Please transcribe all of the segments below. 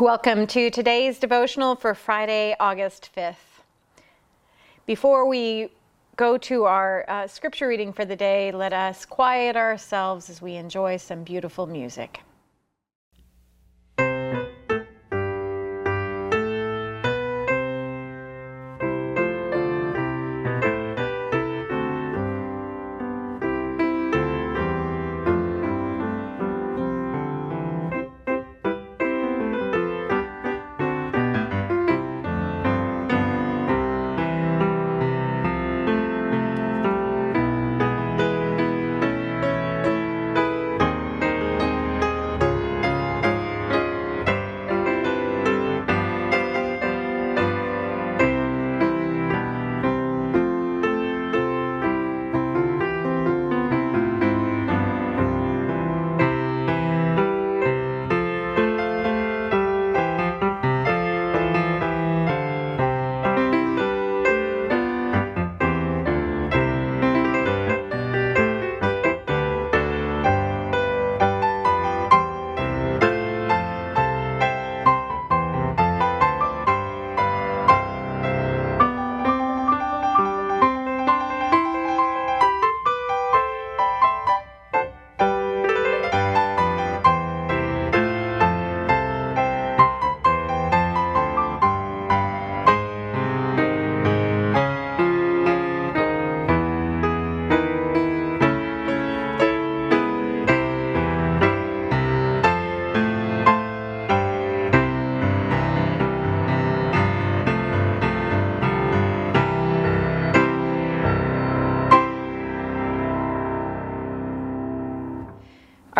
Welcome to today's devotional for Friday, August 5th. Before we go to our uh, scripture reading for the day, let us quiet ourselves as we enjoy some beautiful music.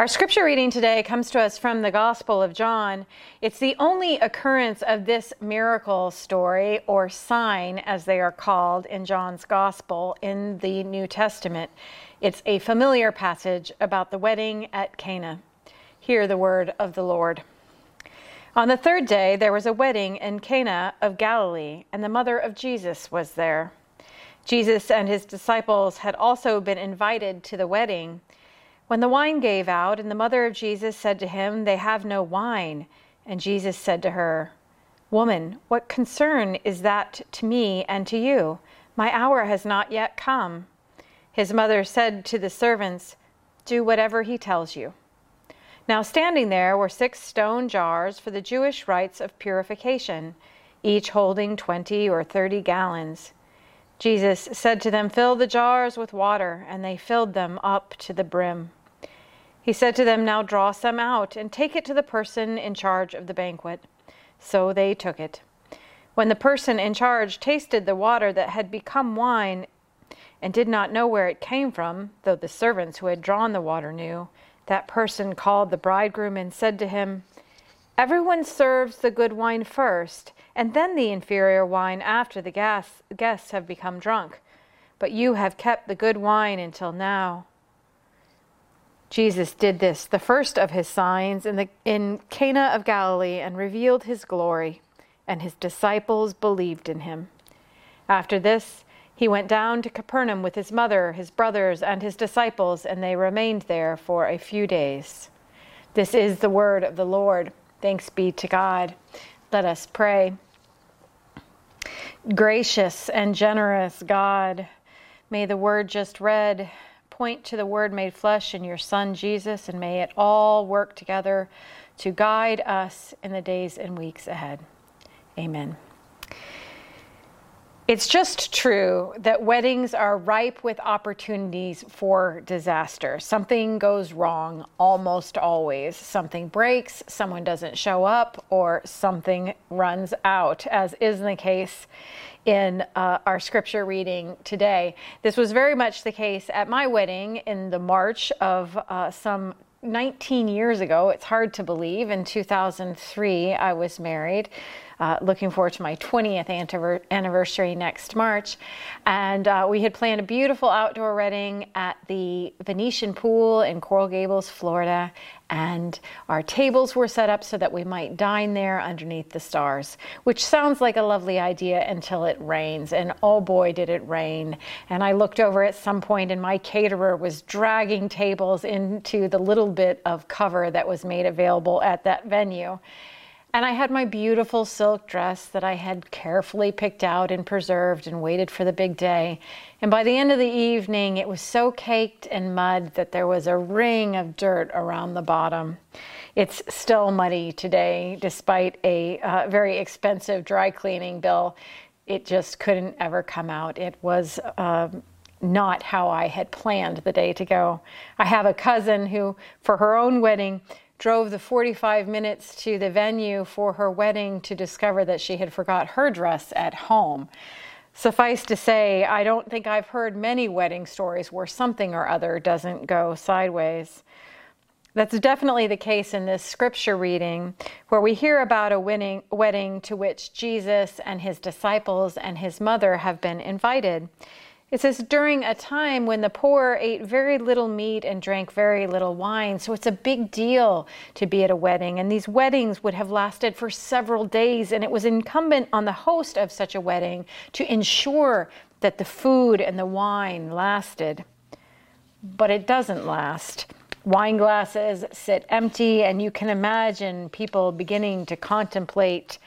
Our scripture reading today comes to us from the Gospel of John. It's the only occurrence of this miracle story or sign, as they are called in John's Gospel in the New Testament. It's a familiar passage about the wedding at Cana. Hear the word of the Lord. On the third day, there was a wedding in Cana of Galilee, and the mother of Jesus was there. Jesus and his disciples had also been invited to the wedding. When the wine gave out, and the mother of Jesus said to him, They have no wine. And Jesus said to her, Woman, what concern is that to me and to you? My hour has not yet come. His mother said to the servants, Do whatever he tells you. Now, standing there were six stone jars for the Jewish rites of purification, each holding twenty or thirty gallons. Jesus said to them, Fill the jars with water, and they filled them up to the brim. He said to them, Now draw some out, and take it to the person in charge of the banquet. So they took it. When the person in charge tasted the water that had become wine, and did not know where it came from, though the servants who had drawn the water knew, that person called the bridegroom and said to him, Everyone serves the good wine first, and then the inferior wine after the guests have become drunk. But you have kept the good wine until now. Jesus did this, the first of his signs, in, the, in Cana of Galilee, and revealed his glory, and his disciples believed in him. After this, he went down to Capernaum with his mother, his brothers, and his disciples, and they remained there for a few days. This is the word of the Lord. Thanks be to God. Let us pray. Gracious and generous God, may the word just read point to the word made flesh in your Son Jesus, and may it all work together to guide us in the days and weeks ahead. Amen. It's just true that weddings are ripe with opportunities for disaster. Something goes wrong almost always. Something breaks, someone doesn't show up, or something runs out, as is the case in uh, our scripture reading today. This was very much the case at my wedding in the March of uh, some 19 years ago. It's hard to believe. In 2003, I was married uh, looking forward to my 20th anniversary next March. And uh, we had planned a beautiful outdoor wedding at the Venetian Pool in Coral Gables, Florida. And our tables were set up so that we might dine there underneath the stars, which sounds like a lovely idea until it rains. And oh boy, did it rain. And I looked over at some point, and my caterer was dragging tables into the little bit of cover that was made available at that venue. And I had my beautiful silk dress that I had carefully picked out and preserved and waited for the big day. And by the end of the evening, it was so caked in mud that there was a ring of dirt around the bottom. It's still muddy today, despite a uh, very expensive dry cleaning bill. It just couldn't ever come out. It was. Um, not how I had planned the day to go. I have a cousin who, for her own wedding, drove the 45 minutes to the venue for her wedding to discover that she had forgot her dress at home. Suffice to say, I don't think I've heard many wedding stories where something or other doesn't go sideways. That's definitely the case in this scripture reading, where we hear about a winning, wedding to which Jesus and his disciples and his mother have been invited. It says, during a time when the poor ate very little meat and drank very little wine. So it's a big deal to be at a wedding. And these weddings would have lasted for several days. And it was incumbent on the host of such a wedding to ensure that the food and the wine lasted. But it doesn't last. Wine glasses sit empty, and you can imagine people beginning to contemplate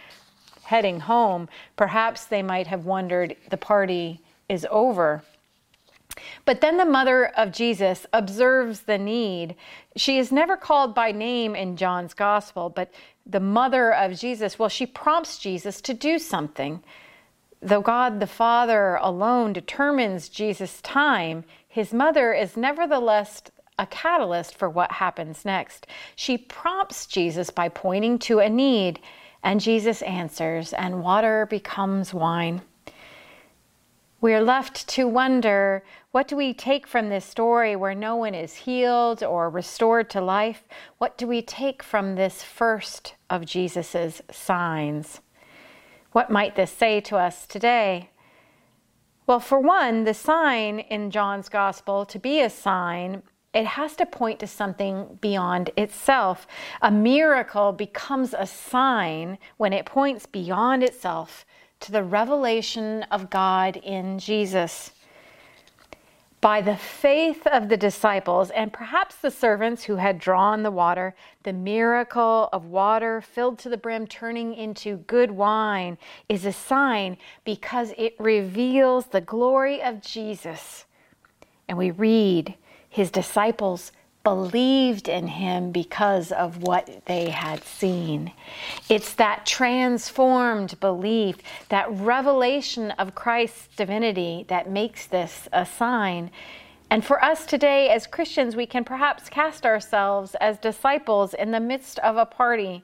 heading home. Perhaps they might have wondered the party is over. But then the mother of Jesus observes the need. She is never called by name in John's gospel, but the mother of Jesus, well, she prompts Jesus to do something. Though God the Father alone determines Jesus' time, his mother is nevertheless a catalyst for what happens next. She prompts Jesus by pointing to a need, and Jesus answers, and water becomes wine. We are left to wonder what do we take from this story where no one is healed or restored to life? What do we take from this first of Jesus' signs? What might this say to us today? Well, for one, the sign in John's gospel, to be a sign, it has to point to something beyond itself. A miracle becomes a sign when it points beyond itself to the revelation of God in Jesus. By the faith of the disciples and perhaps the servants who had drawn the water, the miracle of water filled to the brim turning into good wine is a sign because it reveals the glory of Jesus. And we read his disciples believed in him because of what they had seen. It's that transformed belief, that revelation of Christ's divinity that makes this a sign. And for us today as Christians, we can perhaps cast ourselves as disciples in the midst of a party.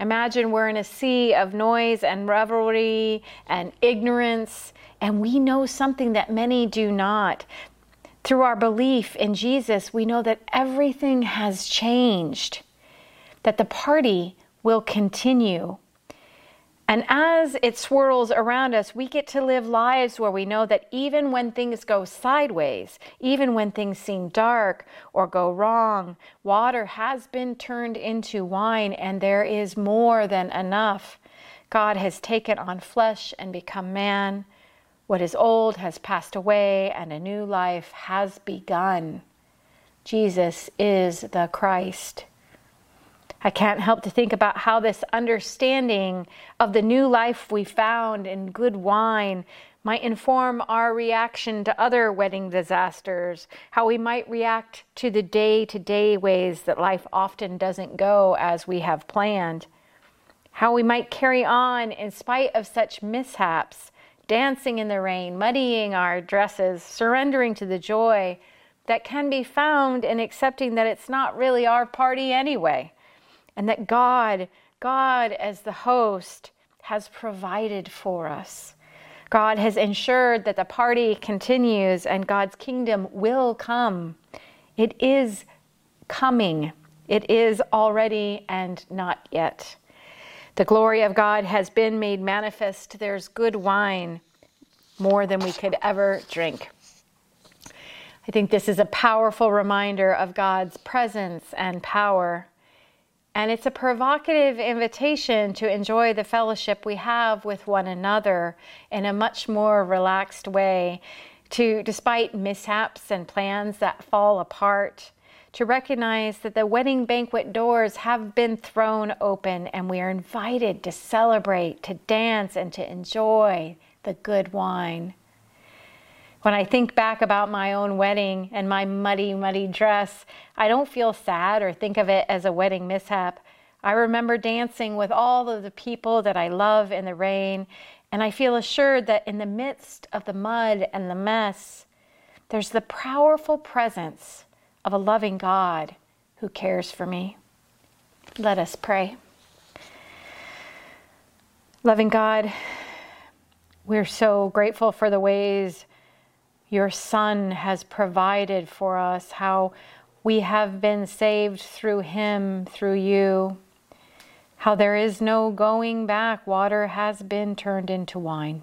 Imagine we're in a sea of noise and revelry and ignorance, and we know something that many do not through our belief in Jesus, we know that everything has changed, that the party will continue. And as it swirls around us, we get to live lives where we know that even when things go sideways, even when things seem dark or go wrong, water has been turned into wine and there is more than enough. God has taken on flesh and become man. What is old has passed away and a new life has begun. Jesus is the Christ. I can't help to think about how this understanding of the new life we found in good wine might inform our reaction to other wedding disasters, how we might react to the day to day ways that life often doesn't go as we have planned, how we might carry on in spite of such mishaps dancing in the rain, muddying our dresses, surrendering to the joy that can be found in accepting that it's not really our party anyway, and that God, God as the host, has provided for us. God has ensured that the party continues and God's kingdom will come. It is coming. It is already and not yet. The glory of God has been made manifest. There's good wine, more than we could ever drink. I think this is a powerful reminder of God's presence and power. And it's a provocative invitation to enjoy the fellowship we have with one another in a much more relaxed way, to despite mishaps and plans that fall apart, to recognize that the wedding banquet doors have been thrown open and we are invited to celebrate, to dance, and to enjoy the good wine. When I think back about my own wedding and my muddy, muddy dress, I don't feel sad or think of it as a wedding mishap. I remember dancing with all of the people that I love in the rain, and I feel assured that in the midst of the mud and the mess, there's the powerful presence of a loving God who cares for me. Let us pray. Loving God, we're so grateful for the ways your Son has provided for us, how we have been saved through Him, through you, how there is no going back. Water has been turned into wine,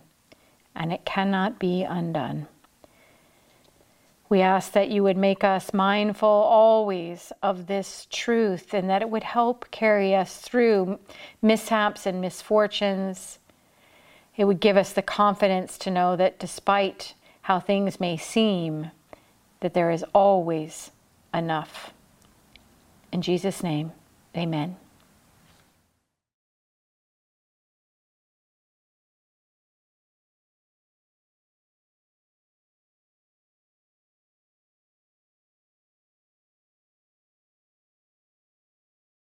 and it cannot be undone. We ask that you would make us mindful always of this truth and that it would help carry us through mishaps and misfortunes. It would give us the confidence to know that despite how things may seem, that there is always enough. In Jesus' name, amen.